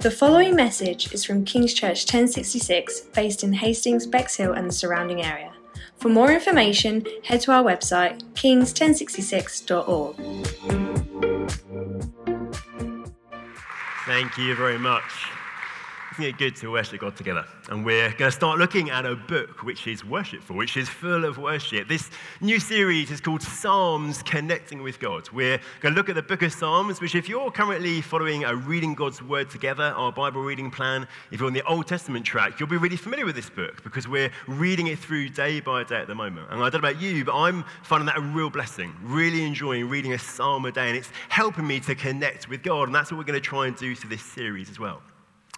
The following message is from King's Church 1066, based in Hastings, Bexhill, and the surrounding area. For more information, head to our website, kings1066.org. Thank you very much. Isn't it good to worship God together? And we're going to start looking at a book which is worshipful, which is full of worship. This new series is called Psalms Connecting with God. We're going to look at the book of Psalms, which, if you're currently following a Reading God's Word Together, our Bible reading plan, if you're on the Old Testament track, you'll be really familiar with this book because we're reading it through day by day at the moment. And I don't know about you, but I'm finding that a real blessing, really enjoying reading a psalm a day, and it's helping me to connect with God. And that's what we're going to try and do through this series as well.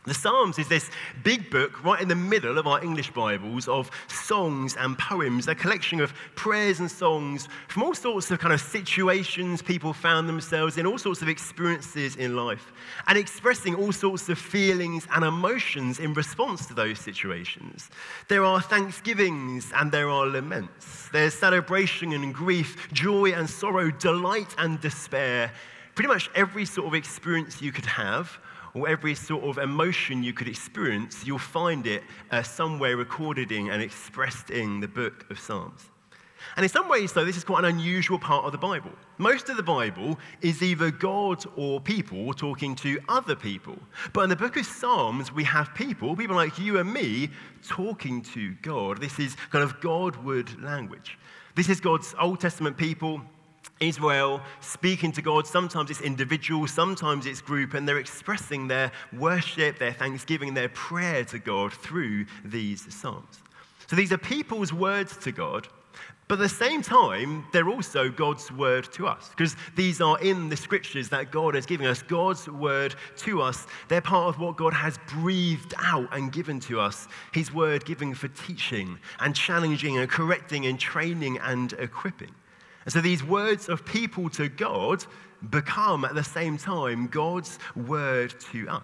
The Psalms is this big book right in the middle of our English Bibles of songs and poems, a collection of prayers and songs from all sorts of kind of situations people found themselves in, all sorts of experiences in life, and expressing all sorts of feelings and emotions in response to those situations. There are thanksgivings and there are laments. There's celebration and grief, joy and sorrow, delight and despair. Pretty much every sort of experience you could have or every sort of emotion you could experience, you'll find it uh, somewhere recorded in and expressed in the book of Psalms. And in some ways, though, this is quite an unusual part of the Bible. Most of the Bible is either God or people talking to other people. But in the book of Psalms, we have people, people like you and me, talking to God. This is kind of Godward language. This is God's Old Testament people Israel speaking to God. Sometimes it's individual, sometimes it's group, and they're expressing their worship, their thanksgiving, their prayer to God through these Psalms. So these are people's words to God, but at the same time, they're also God's word to us, because these are in the scriptures that God has given us, God's word to us. They're part of what God has breathed out and given to us, His word given for teaching and challenging and correcting and training and equipping. And so these words of people to God become at the same time God's word to us.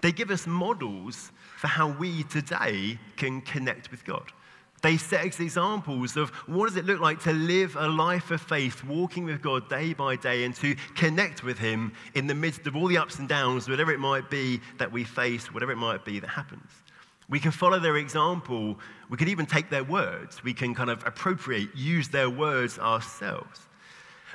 They give us models for how we today can connect with God. They set examples of what does it look like to live a life of faith, walking with God day by day, and to connect with Him in the midst of all the ups and downs, whatever it might be that we face, whatever it might be that happens. We can follow their example. We could even take their words. We can kind of appropriate, use their words ourselves.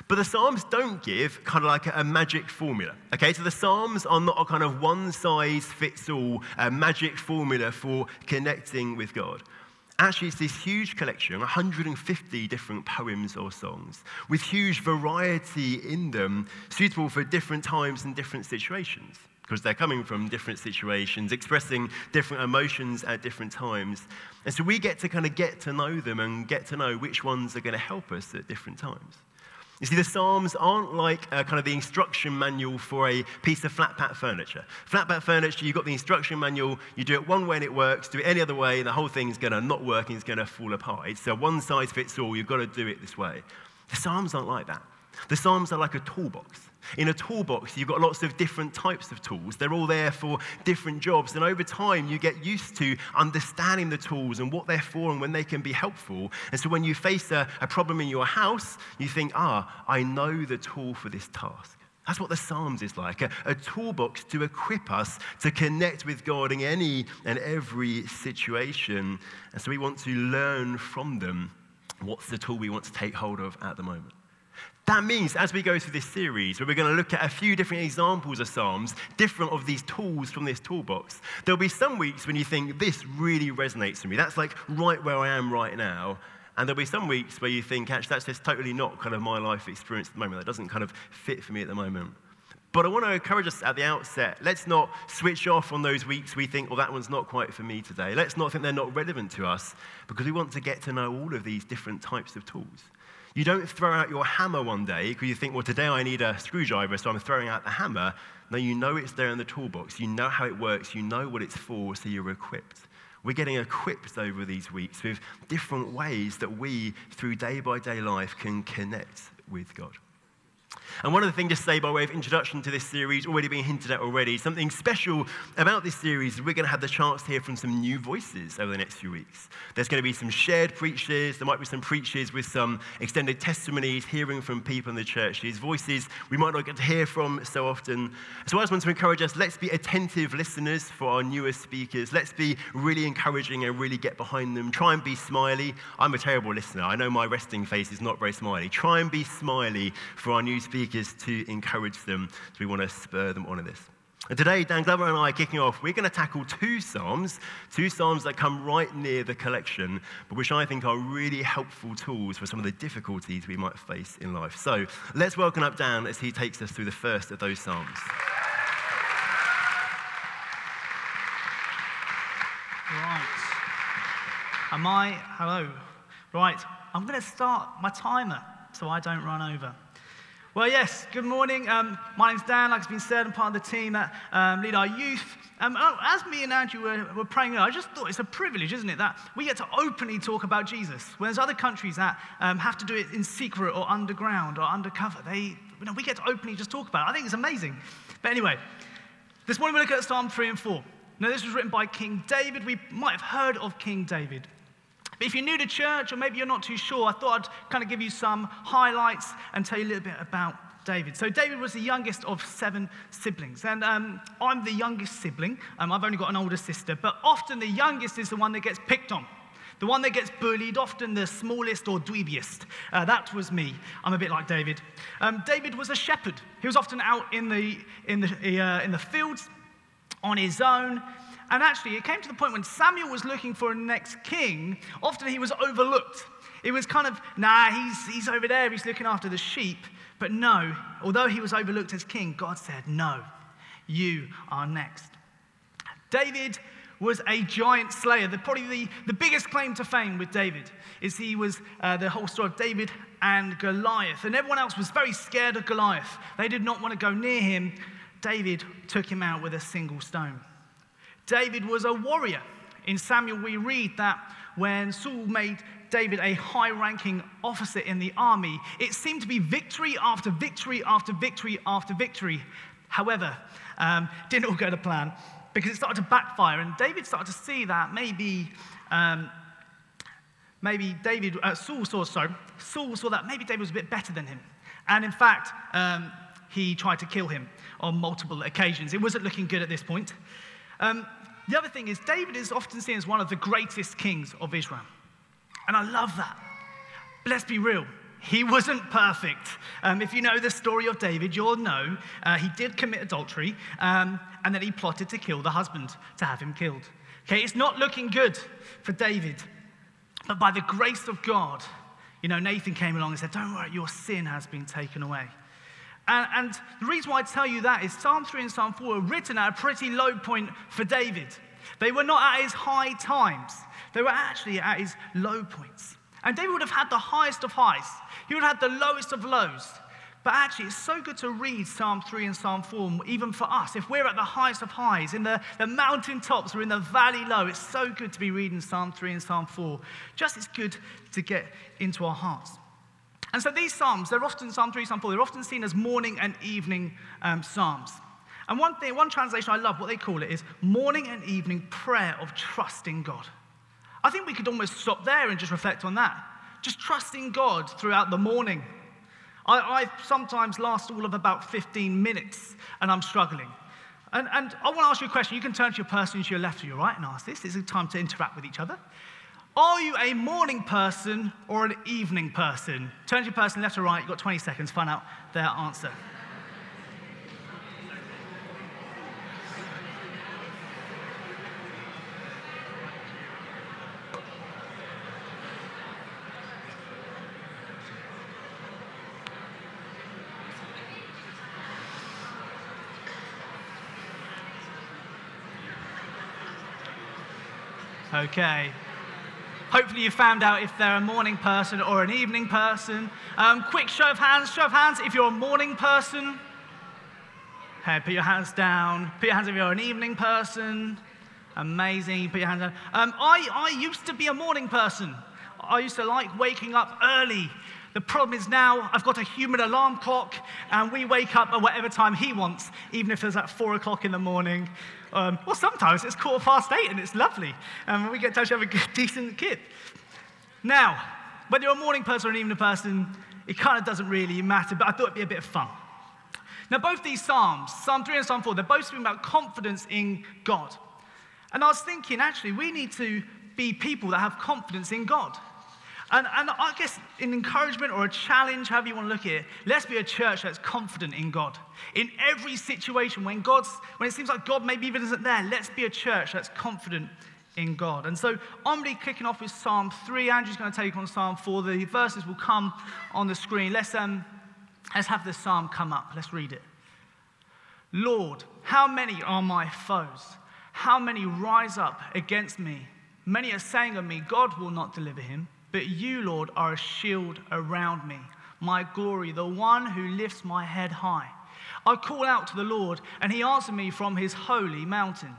But the Psalms don't give kind of like a, magic formula. Okay, so the Psalms are not a kind of one size fits all uh, magic formula for connecting with God. Actually, it's this huge collection, 150 different poems or songs, with huge variety in them, suitable for different times and different situations because they're coming from different situations, expressing different emotions at different times. And so we get to kind of get to know them and get to know which ones are going to help us at different times. You see, the Psalms aren't like uh, kind of the instruction manual for a piece of flat pack furniture. Flat pack furniture, you've got the instruction manual, you do it one way and it works, do it any other way, the whole thing's going to not work and it's going to fall apart. So one size fits all, you've got to do it this way. The Psalms aren't like that. The Psalms are like a toolbox. In a toolbox, you've got lots of different types of tools. They're all there for different jobs. And over time, you get used to understanding the tools and what they're for and when they can be helpful. And so when you face a, a problem in your house, you think, ah, I know the tool for this task. That's what the Psalms is like a, a, toolbox to equip us to connect with God in any and every situation. And so we want to learn from them what's the tool we want to take hold of at the moment. That means as we go through this series, where we're going to look at a few different examples of Psalms, different of these tools from this toolbox, there'll be some weeks when you think, this really resonates with me. That's like right where I am right now. And there'll be some weeks where you think, actually, that's just totally not kind of my life experience at the moment. That doesn't kind of fit for me at the moment. But I want to encourage us at the outset let's not switch off on those weeks we think, well, that one's not quite for me today. Let's not think they're not relevant to us because we want to get to know all of these different types of tools. You don't throw out your hammer one day because you think, well, today I need a screwdriver, so I'm throwing out the hammer. No, you know it's there in the toolbox. You know how it works. You know what it's for, so you're equipped. We're getting equipped over these weeks with different ways that we, through day by day life, can connect with God. And one of the things to say by way of introduction to this series, already being hinted at already, something special about this series we're going to have the chance to hear from some new voices over the next few weeks. There's going to be some shared preachers, there might be some preachers with some extended testimonies, hearing from people in the church, these voices we might not get to hear from so often. So I just want to encourage us, let's be attentive listeners for our newest speakers. Let's be really encouraging and really get behind them. Try and be smiley. I'm a terrible listener. I know my resting face is not very smiley. Try and be smiley for our new speakers speakers to encourage them. So we want to spur them on in this. And today, Dan Glover and I are kicking off. We're going to tackle two Psalms, two Psalms that come right near the collection, but which I think are really helpful tools for some of the difficulties we might face in life. So let's welcome up Dan as he takes us through the first of those Psalms. Right. Am I? Hello. Right. I'm going to start my timer so I don't run over. Well, yes, good morning. Um, my name's Dan, like it's been said, I'm part of the team that um, lead our youth. Um, oh, as me and Andrew were, were praying, I just thought it's a privilege, isn't it, that we get to openly talk about Jesus. When there's other countries that um, have to do it in secret or underground or undercover, they, you know, we get to openly just talk about it. I think it's amazing. But anyway, this morning we look at Psalm 3 and 4. Now, this was written by King David. We might have heard of King David. But if you're new to church or maybe you're not too sure, I thought I'd kind of give you some highlights and tell you a little bit about David. So, David was the youngest of seven siblings. And um, I'm the youngest sibling. Um, I've only got an older sister. But often the youngest is the one that gets picked on. The one that gets bullied, often the smallest or dweebiest. Uh, that was me. I'm a bit like David. Um, David was a shepherd. He was often out in the, in the, uh, in the fields on his own. And actually, it came to the point when Samuel was looking for a next king, often he was overlooked. It was kind of, nah, he's, he's over there, he's looking after the sheep. But no, although he was overlooked as king, God said, no, you are next. David was a giant slayer. The, probably the, the biggest claim to fame with David is he was uh, the whole story of David and Goliath. And everyone else was very scared of Goliath. They did not want to go near him. David took him out with a single stone. David was a warrior. In Samuel, we read that when Saul made David a high ranking officer in the army, it seemed to be victory after victory after victory after victory. However, um, didn't all go to plan because it started to backfire, and David started to see that maybe. Um, maybe David, uh, Saul saw, sorry, Saul saw that maybe David was a bit better than him. And in fact, um, he tried to kill him on multiple occasions. It wasn't looking good at this point. Um, the other thing is, David is often seen as one of the greatest kings of Israel. And I love that. But let's be real. He wasn't perfect. Um, if you know the story of David, you'll know uh, he did commit adultery um, and then he plotted to kill the husband, to have him killed. Okay, it's not looking good for David. But by the grace of God, you know, Nathan came along and said, Don't worry, your sin has been taken away. And, and, the reason why I tell you that is Psalm 3 and Psalm 4 were written at a pretty low point for David. They were not at his high times, they were actually at his low points. And David would have had the highest of highs, he would have had the lowest of lows. But actually, it's so good to read Psalm 3 and Psalm 4, even for us. If we're at the highest of highs, in the, the mountain tops or in the valley low, it's so good to be reading Psalm 3 and Psalm 4. Just it's good to get into our hearts. And so these psalms, they're often, Psalm 3, Psalm 4, they're often seen as morning and evening um, psalms. And one thing, one translation I love, what they call it is morning and evening prayer of trusting God. I think we could almost stop there and just reflect on that. Just trusting God throughout the morning. I, I sometimes last all of about 15 minutes and I'm struggling. And, and I want to ask you a question. You can turn to your person to your left or your right and ask this. This is a time to interact with each other. Are you a morning person or an evening person? Turn to your person left or right, you've got 20 seconds, find out their answer. Okay, Hopefully, you found out if they're a morning person or an evening person. Um, quick show of hands, show of hands if you're a morning person. Hey, put your hands down. Put your hands if you're an evening person. Amazing. Put your hands down. Um, I, I used to be a morning person. I used to like waking up early. The problem is now I've got a human alarm clock, and we wake up at whatever time he wants, even if it's at four o'clock in the morning. Um, well, sometimes it's quarter past eight, and it's lovely, and we get to actually have a good, decent kid. Now, whether you're a morning person or an evening person, it kind of doesn't really matter, but I thought it'd be a bit of fun. Now, both these Psalms, Psalm 3 and Psalm 4, they're both speaking about confidence in God. And I was thinking, actually, we need to be people that have confidence in God. And, and I guess an encouragement or a challenge, however you want to look at it, let's be a church that's confident in God. In every situation, when, God's, when it seems like God maybe even isn't there, let's be a church that's confident in God. And so I'm really kicking off with Psalm 3. Andrew's going to take on Psalm 4. The verses will come on the screen. Let's, um, let's have the psalm come up. Let's read it. Lord, how many are my foes? How many rise up against me? Many are saying of me, God will not deliver him. But you, Lord, are a shield around me, my glory, the one who lifts my head high. I call out to the Lord, and he answered me from his holy mountain.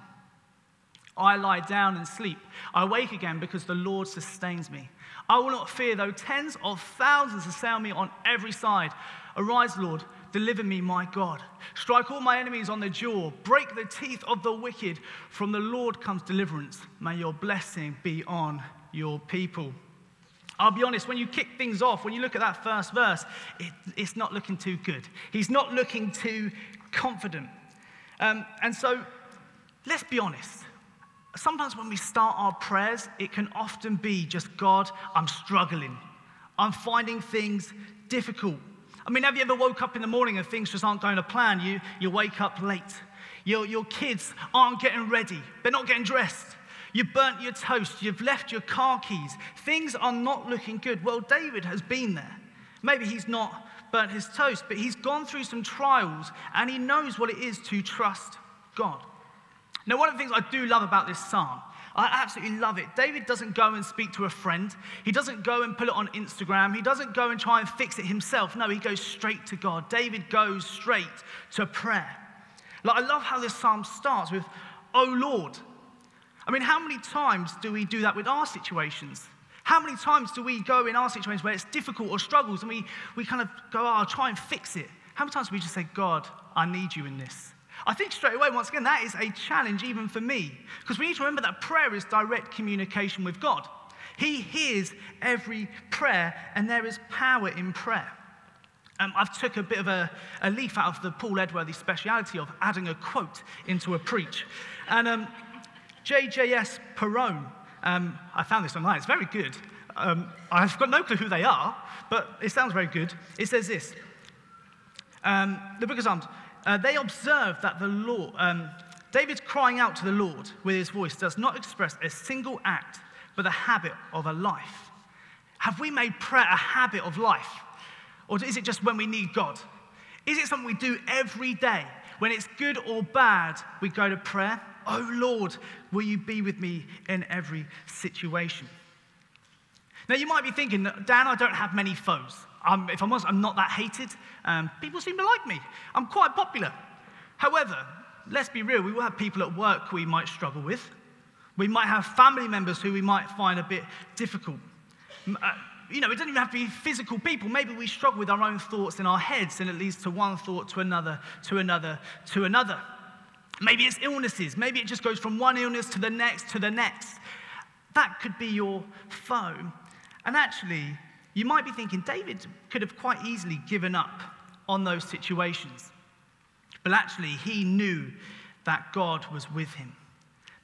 I lie down and sleep. I wake again because the Lord sustains me. I will not fear, though tens of thousands assail me on every side. Arise, Lord, deliver me, my God. Strike all my enemies on the jaw, break the teeth of the wicked. From the Lord comes deliverance. May your blessing be on your people. I'll be honest, when you kick things off, when you look at that first verse, it, it's not looking too good. He's not looking too confident. Um, and so, let's be honest. Sometimes when we start our prayers, it can often be just, God, I'm struggling. I'm finding things difficult. I mean, have you ever woke up in the morning and things just aren't going to plan? You, you wake up late. Your, your kids aren't getting ready, they're not getting dressed. You've burnt your toast. You've left your car keys. Things are not looking good. Well, David has been there. Maybe he's not burnt his toast, but he's gone through some trials and he knows what it is to trust God. Now, one of the things I do love about this psalm, I absolutely love it. David doesn't go and speak to a friend, he doesn't go and put it on Instagram, he doesn't go and try and fix it himself. No, he goes straight to God. David goes straight to prayer. Like, I love how this psalm starts with, Oh Lord. I mean, how many times do we do that with our situations? How many times do we go in our situations where it's difficult or struggles and we, we kind of go, oh, I'll try and fix it? How many times do we just say, God, I need you in this? I think straight away, once again, that is a challenge even for me. Because we need to remember that prayer is direct communication with God. He hears every prayer, and there is power in prayer. Um, I've took a bit of a, a, leaf out of the Paul Edworthy speciality of adding a quote into a preach. And um, JJS Perowne. Um, I found this online. It's very good. Um, I've got no clue who they are, but it sounds very good. It says this um, The book of Psalms, uh, they observe that the Lord, um, David's crying out to the Lord with his voice does not express a single act, but the habit of a life. Have we made prayer a habit of life? Or is it just when we need God? Is it something we do every day? When it's good or bad, we go to prayer? Oh Lord, will you be with me in every situation? Now, you might be thinking, Dan, I don't have many foes. I'm, if I'm honest, I'm not that hated. Um, people seem to like me. I'm quite popular. However, let's be real, we will have people at work we might struggle with. We might have family members who we might find a bit difficult. Uh, you know, it doesn't even have to be physical people. Maybe we struggle with our own thoughts in our heads, and it leads to one thought to another, to another, to another. Maybe it's illnesses. Maybe it just goes from one illness to the next to the next. That could be your foe. And actually, you might be thinking David could have quite easily given up on those situations. But actually, he knew that God was with him.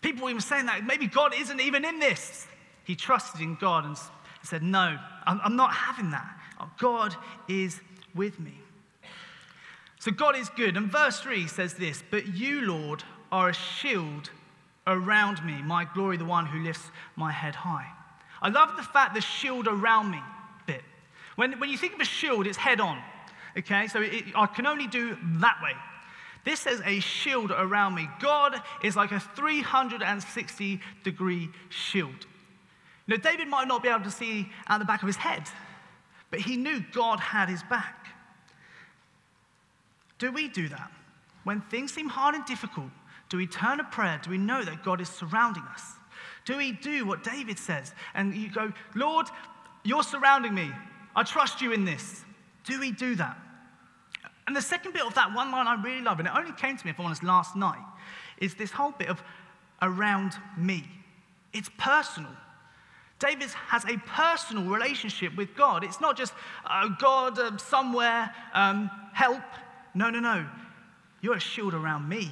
People were even saying that maybe God isn't even in this. He trusted in God and said, No, I'm not having that. God is with me. So God is good. And verse 3 says this But you, Lord, are a shield around me, my glory, the one who lifts my head high. I love the fact the shield around me bit. When, when you think of a shield, it's head on. Okay, so it, I can only do that way. This says a shield around me. God is like a 360 degree shield. Now, David might not be able to see out the back of his head, but he knew God had his back. Do we do that? When things seem hard and difficult, do we turn to prayer? Do we know that God is surrounding us? Do we do what David says? And you go, Lord, you're surrounding me. I trust you in this. Do we do that? And the second bit of that one line I really love, and it only came to me, if I'm honest, last night, is this whole bit of around me. It's personal. David has a personal relationship with God. It's not just, oh, God, uh, somewhere, um, help. No, no, no. You're a shield around me.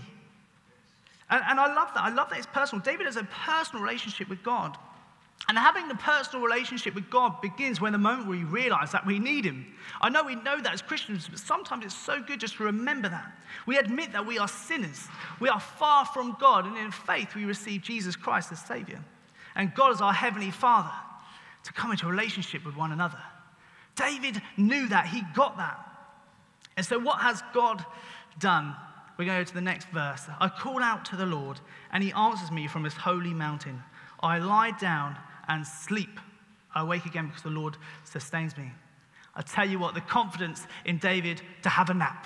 And, and I love that. I love that it's personal. David has a personal relationship with God. And having the personal relationship with God begins when the moment we realize that we need Him. I know we know that as Christians, but sometimes it's so good just to remember that. We admit that we are sinners, we are far from God, and in faith we receive Jesus Christ as Savior. And God is our Heavenly Father to come into relationship with one another. David knew that, he got that. And so, what has God done? We're going to go to the next verse. I call out to the Lord, and He answers me from His holy mountain. I lie down and sleep. I wake again because the Lord sustains me. I tell you what, the confidence in David to have a nap.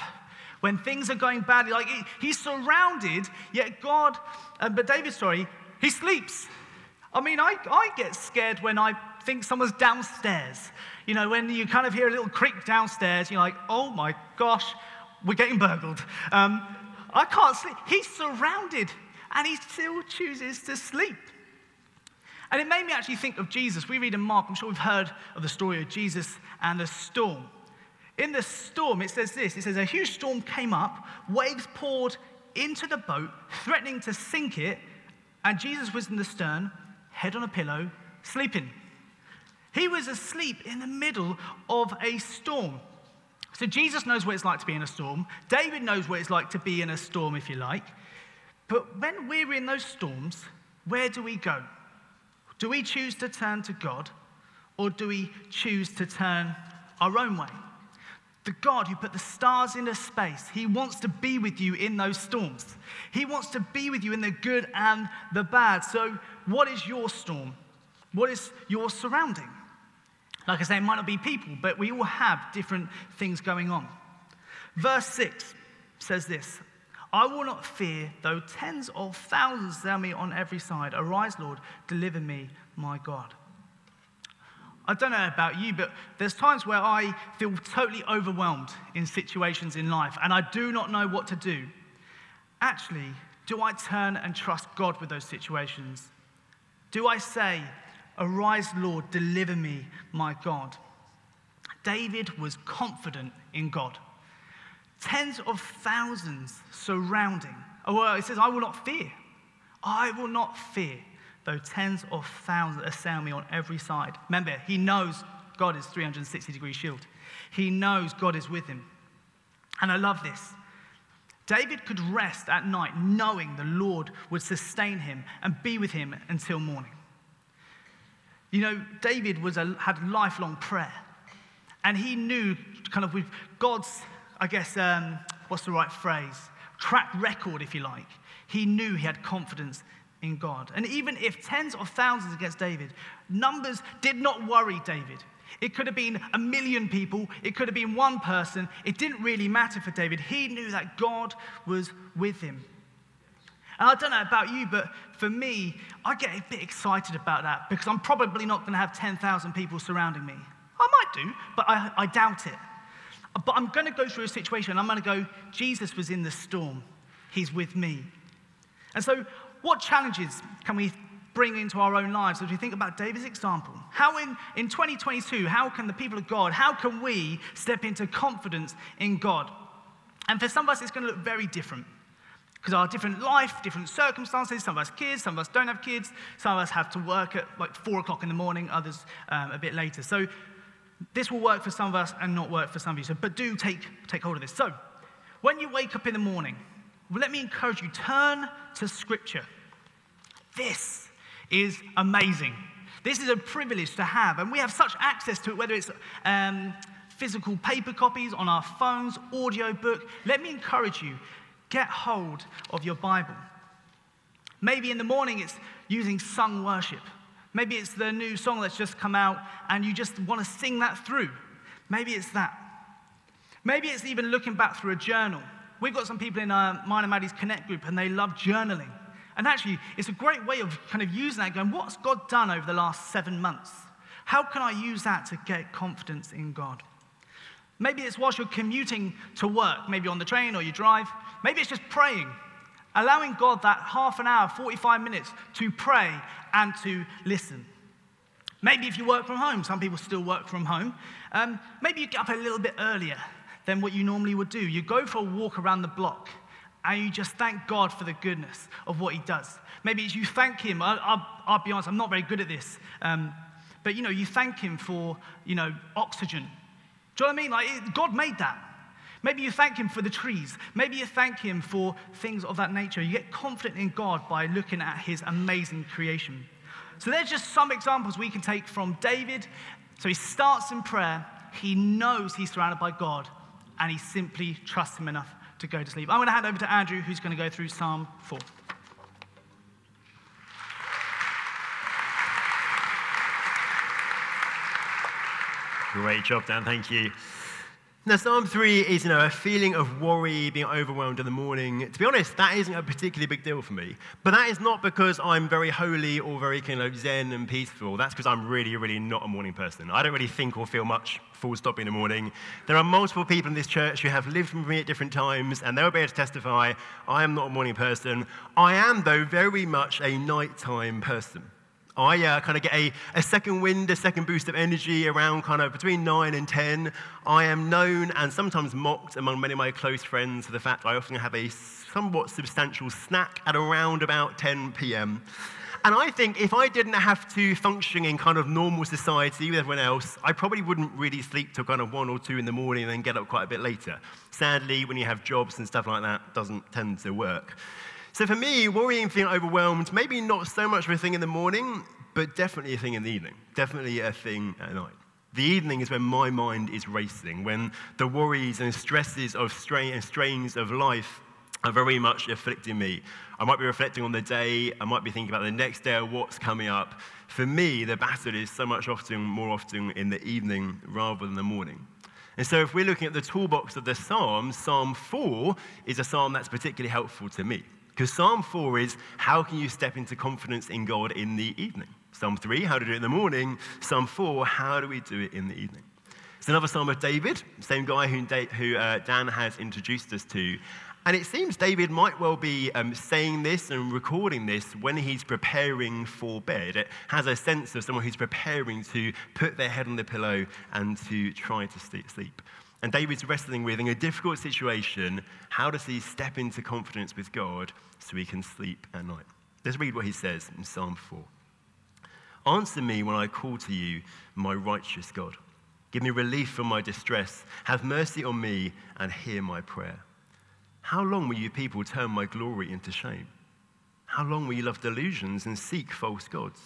When things are going badly, like he, he's surrounded, yet God, uh, but David, sorry, he sleeps. I mean, I, I get scared when I think someone's downstairs. You know, when you kind of hear a little creak downstairs, you're like, oh my gosh, we're getting burgled. Um, I can't sleep. He's surrounded and he still chooses to sleep. And it made me actually think of Jesus. We read in Mark, I'm sure we've heard of the story of Jesus and the storm. In the storm, it says this it says, A huge storm came up, waves poured into the boat, threatening to sink it, and Jesus was in the stern, head on a pillow, sleeping. He was asleep in the middle of a storm. So Jesus knows what it's like to be in a storm. David knows what it's like to be in a storm, if you like. But when we're in those storms, where do we go? Do we choose to turn to God or do we choose to turn our own way? The God who put the stars into space, He wants to be with you in those storms. He wants to be with you in the good and the bad. So, what is your storm? What is your surrounding? Like I say, it might not be people, but we all have different things going on. Verse 6 says this I will not fear, though tens of thousands tell me on every side. Arise, Lord, deliver me, my God. I don't know about you, but there's times where I feel totally overwhelmed in situations in life and I do not know what to do. Actually, do I turn and trust God with those situations? Do I say, Arise, Lord, deliver me, my God? David was confident in God tens of thousands surrounding. Oh, well, it says, I will not fear. I will not fear, though tens of thousands assail me on every side. Remember, he knows God is 360 degree shield. He knows God is with him. And I love this. David could rest at night knowing the Lord would sustain him and be with him until morning. You know, David was a, had lifelong prayer. And he knew, kind of, with God's I guess, um, what's the right phrase? Track record, if you like. He knew he had confidence in God. And even if tens of thousands against David, numbers did not worry David. It could have been a million people, it could have been one person. It didn't really matter for David. He knew that God was with him. And I don't know about you, but for me, I get a bit excited about that because I'm probably not going to have 10,000 people surrounding me. I might do, but I, I doubt it. But I'm going to go through a situation. And I'm going to go, Jesus was in the storm. He's with me. And so, what challenges can we bring into our own lives as we think about David's example? How in, in 2022, how can the people of God, how can we step into confidence in God? And for some of us, it's going to look very different because our different life, different circumstances. Some of us kids, some of us don't have kids. Some of us have to work at like four o'clock in the morning, others um, a bit later. So this will work for some of us and not work for some of you. So, but do take, take hold of this. So, when you wake up in the morning, let me encourage you turn to Scripture. This is amazing. This is a privilege to have, and we have such access to it, whether it's um, physical paper copies on our phones, audio book. Let me encourage you get hold of your Bible. Maybe in the morning it's using sung worship. Maybe it's the new song that's just come out and you just want to sing that through. Maybe it's that. Maybe it's even looking back through a journal. We've got some people in our Mine and Maddie's Connect group and they love journaling. And actually, it's a great way of kind of using that, going, what's God done over the last seven months? How can I use that to get confidence in God? Maybe it's whilst you're commuting to work, maybe on the train or you drive. Maybe it's just praying, allowing God that half an hour, 45 minutes to pray and to listen. Maybe if you work from home, some people still work from home, um, maybe you get up a little bit earlier than what you normally would do. You go for a walk around the block and you just thank God for the goodness of what He does. Maybe you thank Him. I, will be honest, I'm not very good at this. Um, but you know, you thank Him for, you know, oxygen. Do you know what I mean? Like, God made that. Maybe you thank Him for the trees. Maybe you thank Him for things of that nature. You get confident in God by looking at His amazing creation. So there's just some examples we can take from David. So he starts in prayer. He knows he's surrounded by God, and he simply trusts Him enough to go to sleep. I'm going to hand over to Andrew, who's going to go through Psalm 4. Great job, Dan. Thank you. Now, Psalm 3 is, you know, a feeling of worry, being overwhelmed in the morning. To be honest, that isn't a particularly big deal for me. But that is not because I'm very holy or very kind of zen and peaceful. That's because I'm really, really not a morning person. I don't really think or feel much full stop in the morning. There are multiple people in this church who have lived with me at different times, and they'll be able to testify I am not a morning person. I am, though, very much a nighttime person. I uh, kind of get a, a second wind, a second boost of energy around kind of between 9 and 10. I am known and sometimes mocked among many of my close friends for the fact I often have a somewhat substantial snack at around about 10 p.m. And I think if I didn't have to function in kind of normal society with everyone else, I probably wouldn't really sleep till kind of 1 or 2 in the morning and then get up quite a bit later. Sadly, when you have jobs and stuff like that, doesn't tend to work. So for me, worrying, feeling overwhelmed, maybe not so much of a thing in the morning, but definitely a thing in the evening. Definitely a thing at night. The evening is when my mind is racing, when the worries and stresses of strain and strains of life are very much afflicting me. I might be reflecting on the day, I might be thinking about the next day or what's coming up. For me, the battle is so much often, more often in the evening rather than the morning. And so, if we're looking at the toolbox of the Psalms, Psalm 4 is a psalm that's particularly helpful to me. Because Psalm 4 is how can you step into confidence in God in the evening? Psalm 3, how to do it in the morning. Psalm 4, how do we do it in the evening? It's another Psalm of David, same guy who, who uh, Dan has introduced us to. And it seems David might well be um, saying this and recording this when he's preparing for bed. It has a sense of someone who's preparing to put their head on the pillow and to try to sleep. And David's wrestling with, in a difficult situation, how does he step into confidence with God so he can sleep at night? Let's read what he says in Psalm 4. Answer me when I call to you, my righteous God. Give me relief from my distress. Have mercy on me and hear my prayer. How long will you people turn my glory into shame? How long will you love delusions and seek false gods?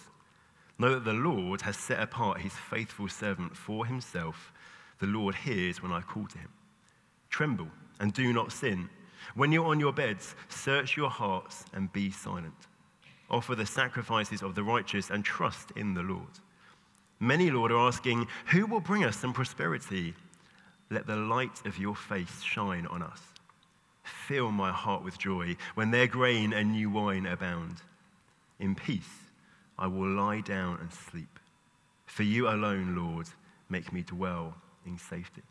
Know that the Lord has set apart his faithful servant for himself the Lord hears when I call to him. Tremble and do not sin. When you're on your beds, search your hearts and be silent. Offer the sacrifices of the righteous and trust in the Lord. Many, Lord, are asking, Who will bring us some prosperity? Let the light of your face shine on us. Fill my heart with joy when their grain and new wine abound. In peace, I will lie down and sleep. For you alone, Lord, make me dwell in safety.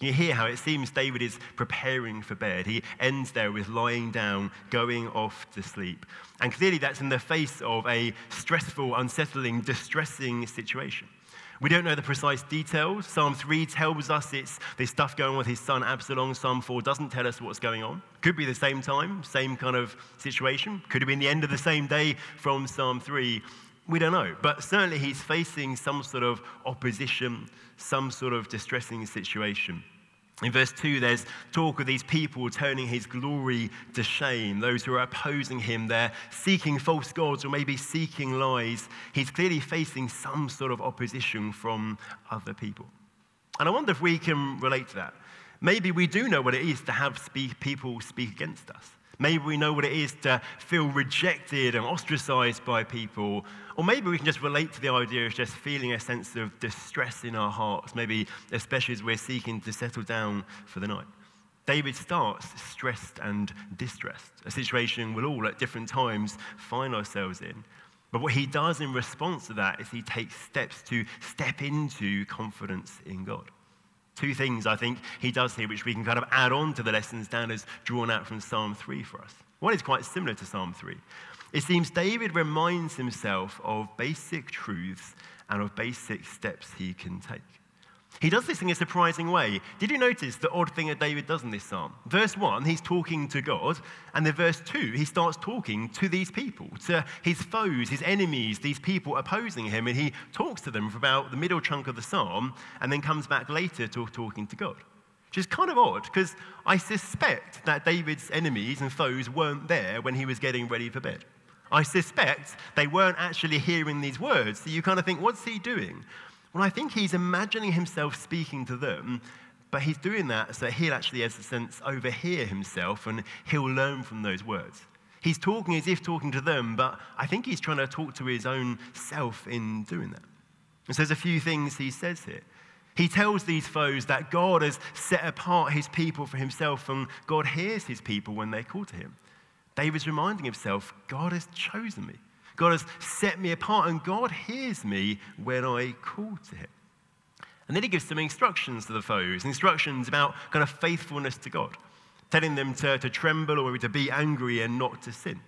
You hear how it seems David is preparing for bed. He ends there with lying down, going off to sleep. And clearly, that's in the face of a stressful, unsettling, distressing situation. We don't know the precise details. Psalm 3 tells us it's this stuff going on with his son Absalom. Psalm 4 doesn't tell us what's going on. Could be the same time, same kind of situation. Could have been the end of the same day from Psalm 3. We don't know, but certainly he's facing some sort of opposition, some sort of distressing situation. In verse 2, there's talk of these people turning his glory to shame. Those who are opposing him, they're seeking false gods or maybe seeking lies. He's clearly facing some sort of opposition from other people. And I wonder if we can relate to that. Maybe we do know what it is to have speak, people speak against us. Maybe we know what it is to feel rejected and ostracized by people. Or maybe we can just relate to the idea of just feeling a sense of distress in our hearts, maybe especially as we're seeking to settle down for the night. David starts stressed and distressed, a situation we'll all at different times find ourselves in. But what he does in response to that is he takes steps to step into confidence in God. Two things I think he does here, which we can kind of add on to the lessons Dan has drawn out from Psalm 3 for us. One is quite similar to Psalm 3. It seems David reminds himself of basic truths and of basic steps he can take. He does this in a surprising way. Did you notice the odd thing that David does in this psalm? Verse 1, he's talking to God, and then verse 2, he starts talking to these people, to his foes, his enemies, these people opposing him, and he talks to them for about the middle chunk of the psalm, and then comes back later to talking to God. Which is kind of odd, because I suspect that David's enemies and foes weren't there when he was getting ready for bed. I suspect they weren't actually hearing these words. So you kind of think, what's he doing? Well, I think he's imagining himself speaking to them, but he's doing that so he'll actually, as a sense, overhear himself and he'll learn from those words. He's talking as if talking to them, but I think he's trying to talk to his own self in doing that. And so there's a few things he says here. He tells these foes that God has set apart his people for himself and God hears his people when they call to him. David's reminding himself, God has chosen me. God has set me apart, and God hears me when I call to him. And then he gives some instructions to the foes, instructions about kind of faithfulness to God, telling them to, to tremble or to be angry and not to sin,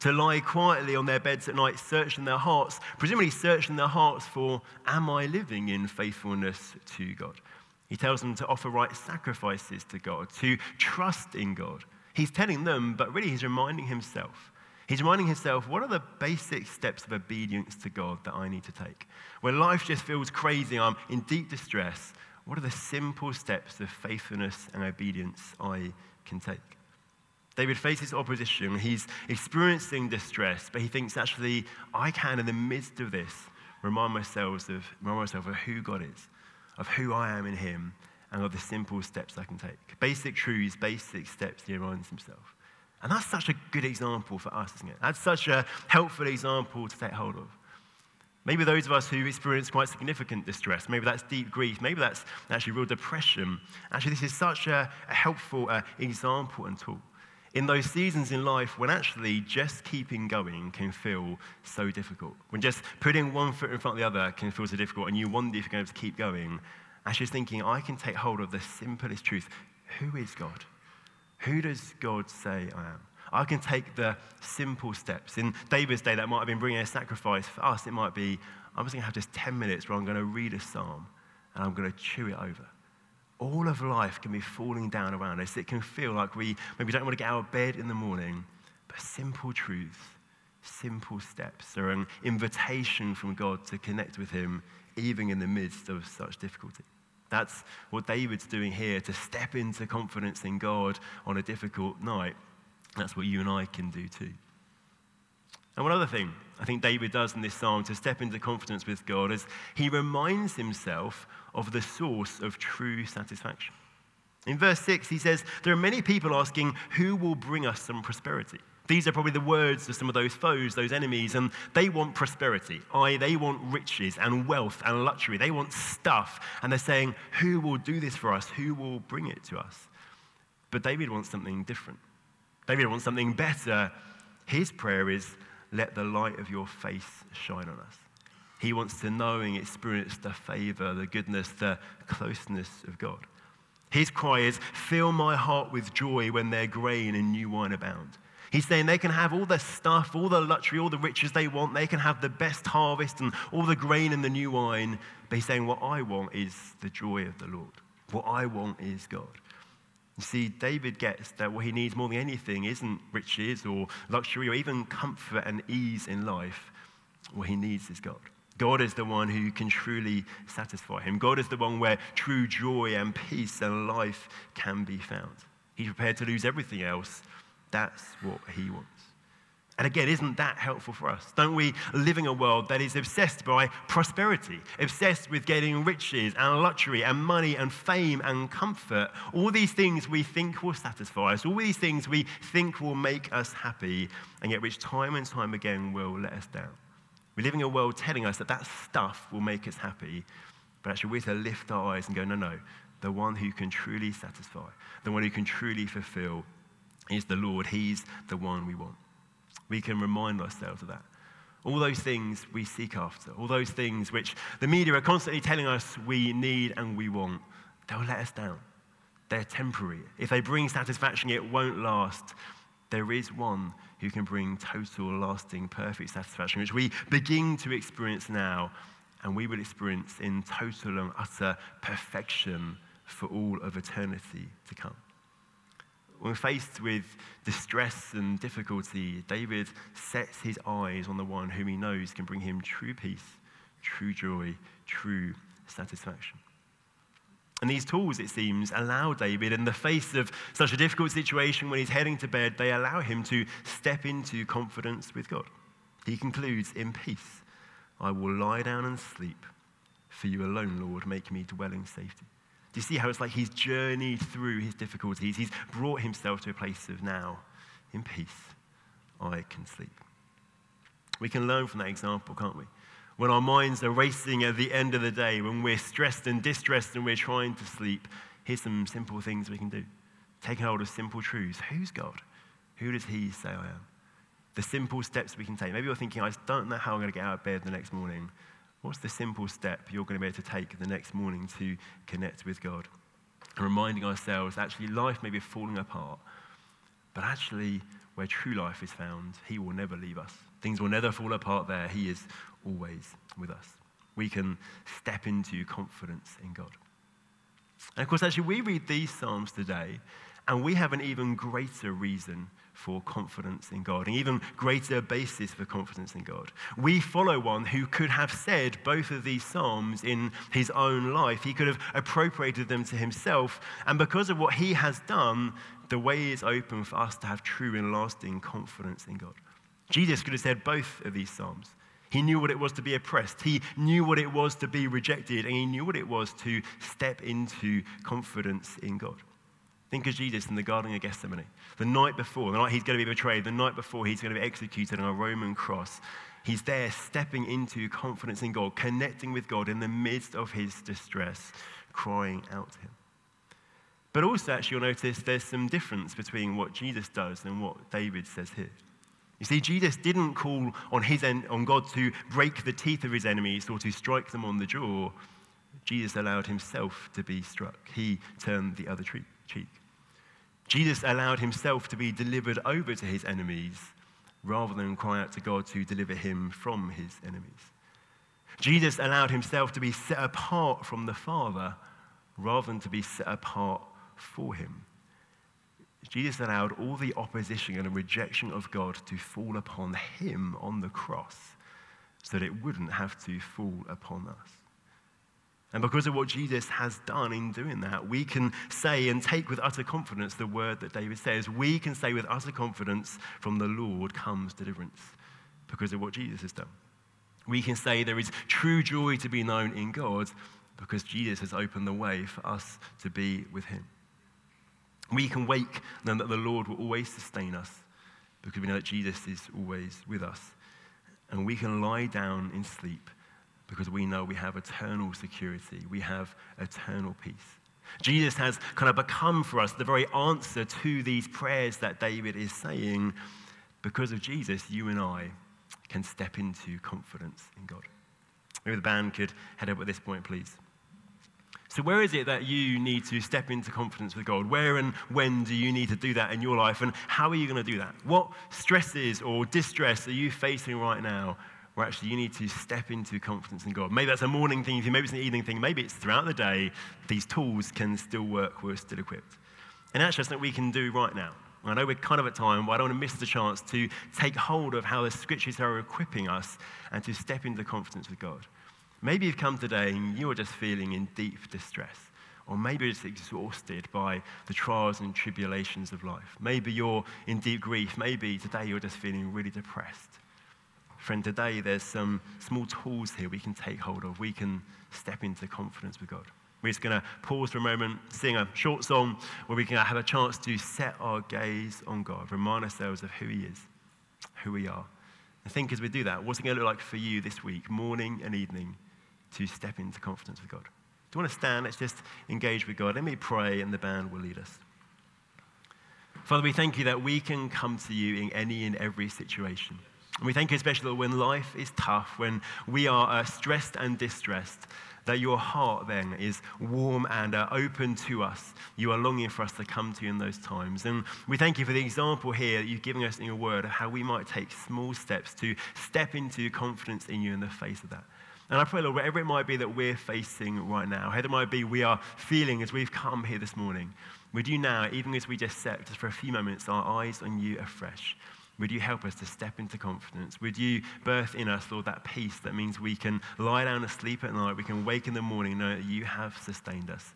to lie quietly on their beds at night, searching their hearts, presumably searching their hearts for, am I living in faithfulness to God? He tells them to offer right sacrifices to God, to trust in God. He's telling them, but really he's reminding himself He's reminding himself, what are the basic steps of obedience to God that I need to take? When life just feels crazy, I'm in deep distress, what are the simple steps of faithfulness and obedience I can take? David faces opposition. He's experiencing distress, but he thinks actually, I can, in the midst of this, remind myself of, remind myself of who God is, of who I am in Him, and of the simple steps I can take. Basic truths, basic steps he reminds himself. And that's such a good example for us, isn't it? That's such a helpful example to take hold of. Maybe those of us who experience quite significant distress, maybe that's deep grief, maybe that's actually real depression. Actually, this is such a, a helpful uh, example and tool. In those seasons in life when actually just keeping going can feel so difficult, when just putting one foot in front of the other can feel so difficult, and you wonder if you're going to keep going, actually thinking, I can take hold of the simplest truth who is God? Who does God say I am? I can take the simple steps. In David's day, that might have been bringing a sacrifice. For us, it might be I'm just going to have just 10 minutes where I'm going to read a psalm and I'm going to chew it over. All of life can be falling down around us. It can feel like we maybe don't want to get out of bed in the morning, but simple truths, simple steps are an invitation from God to connect with Him, even in the midst of such difficulty. That's what David's doing here to step into confidence in God on a difficult night. That's what you and I can do too. And one other thing I think David does in this psalm to step into confidence with God is he reminds himself of the source of true satisfaction. In verse 6, he says, There are many people asking, Who will bring us some prosperity? These are probably the words of some of those foes, those enemies, and they want prosperity. They want riches and wealth and luxury. They want stuff. And they're saying, Who will do this for us? Who will bring it to us? But David wants something different. David wants something better. His prayer is, Let the light of your face shine on us. He wants to know and experience the favor, the goodness, the closeness of God. His cry is, Fill my heart with joy when their grain and new wine abound. He's saying they can have all the stuff, all the luxury, all the riches they want. They can have the best harvest and all the grain and the new wine. But he's saying, What I want is the joy of the Lord. What I want is God. You see, David gets that what he needs more than anything isn't riches or luxury or even comfort and ease in life. What he needs is God. God is the one who can truly satisfy him. God is the one where true joy and peace and life can be found. He's prepared to lose everything else that's what he wants. And again, isn't that helpful for us? Don't we live in a world that is obsessed by prosperity, obsessed with getting riches and luxury and money and fame and comfort? All these things we think will satisfy us, all these things we think will make us happy, and yet which time and time again will let us down. We live in a world telling us that that stuff will make us happy, but actually we have to lift our eyes and go, no, no, the one who can truly satisfy, the one who can truly fulfill is the Lord. He's the one we want. We can remind ourselves of that. All those things we seek after, all those things which the media are constantly telling us we need and we want, they'll let us down. They're temporary. If they bring satisfaction, it won't last. There is one who can bring total, lasting, perfect satisfaction, which we begin to experience now, and we will experience in total and utter perfection for all of eternity to come. When faced with distress and difficulty, David sets his eyes on the one whom he knows can bring him true peace, true joy, true satisfaction. And these tools, it seems, allow David, in the face of such a difficult situation when he's heading to bed, they allow him to step into confidence with God. He concludes, In peace, I will lie down and sleep, for you alone, Lord, make me dwell in safety. Do you see how it's like he's journeyed through his difficulties? He's brought himself to a place of now, in peace, I can sleep. We can learn from that example, can't we? When our minds are racing at the end of the day, when we're stressed and distressed and we're trying to sleep, here's some simple things we can do. Take hold of simple truths. Who's God? Who does He say I am? The simple steps we can take. Maybe you're thinking, I don't know how I'm going to get out of bed the next morning. What's the simple step you're going to be able to take the next morning to connect with God? And reminding ourselves actually, life may be falling apart, but actually, where true life is found, He will never leave us. Things will never fall apart there. He is always with us. We can step into confidence in God. And of course, actually, we read these Psalms today, and we have an even greater reason for confidence in God, an even greater basis for confidence in God. We follow one who could have said both of these Psalms in his own life. He could have appropriated them to himself, and because of what he has done, the way is open for us to have true and lasting confidence in God. Jesus could have said both of these Psalms. He knew what it was to be oppressed. He knew what it was to be rejected, and he knew what it was to step into confidence in God. Think of Jesus in the Garden of Gethsemane. The night before, the night he's going to be betrayed, the night before he's going to be executed on a Roman cross, he's there stepping into confidence in God, connecting with God in the midst of his distress, crying out to him. But also, actually, you'll notice there's some difference between what Jesus does and what David says here. You see, Jesus didn't call on, his en- on God to break the teeth of his enemies or to strike them on the jaw. Jesus allowed himself to be struck. He turned the other cheek. Jesus allowed himself to be delivered over to his enemies rather than cry out to God to deliver him from his enemies. Jesus allowed himself to be set apart from the Father rather than to be set apart for him. Jesus allowed all the opposition and rejection of God to fall upon him on the cross so that it wouldn't have to fall upon us. And because of what Jesus has done in doing that, we can say and take with utter confidence the word that David says. We can say with utter confidence, from the Lord comes deliverance because of what Jesus has done. We can say there is true joy to be known in God because Jesus has opened the way for us to be with him. We can wake knowing that the Lord will always sustain us because we know that Jesus is always with us. And we can lie down in sleep because we know we have eternal security, we have eternal peace. Jesus has kind of become for us the very answer to these prayers that David is saying. Because of Jesus, you and I can step into confidence in God. Maybe the band could head up at this point, please. So, where is it that you need to step into confidence with God? Where and when do you need to do that in your life? And how are you going to do that? What stresses or distress are you facing right now where actually you need to step into confidence in God? Maybe that's a morning thing, maybe it's an evening thing, maybe it's throughout the day. These tools can still work, we're still equipped. And actually, that's something we can do right now. I know we're kind of at time, but I don't want to miss the chance to take hold of how the scriptures are equipping us and to step into confidence with God. Maybe you've come today and you're just feeling in deep distress. Or maybe you're just exhausted by the trials and tribulations of life. Maybe you're in deep grief. Maybe today you're just feeling really depressed. Friend, today there's some small tools here we can take hold of. We can step into confidence with God. We're just going to pause for a moment, sing a short song where we can have a chance to set our gaze on God, remind ourselves of who He is, who we are. And think as we do that, what's it going to look like for you this week, morning and evening? to step into confidence with God. Do you want to stand? Let's just engage with God. Let me pray, and the band will lead us. Father, we thank you that we can come to you in any and every situation. And we thank you especially when life is tough, when we are uh, stressed and distressed, that your heart then is warm and uh, open to us. You are longing for us to come to you in those times. And we thank you for the example here that you've given us in your word of how we might take small steps to step into confidence in you in the face of that. And I pray, Lord, whatever it might be that we're facing right now, whatever it might be we are feeling as we've come here this morning, would you now, even as we just set just for a few moments our eyes on you afresh, would you help us to step into confidence? Would you birth in us, Lord, that peace that means we can lie down and sleep at night, we can wake in the morning, know that you have sustained us.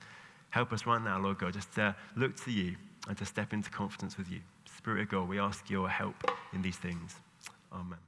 Help us right now, Lord God, just to look to you and to step into confidence with you. Spirit of God, we ask your help in these things. Amen.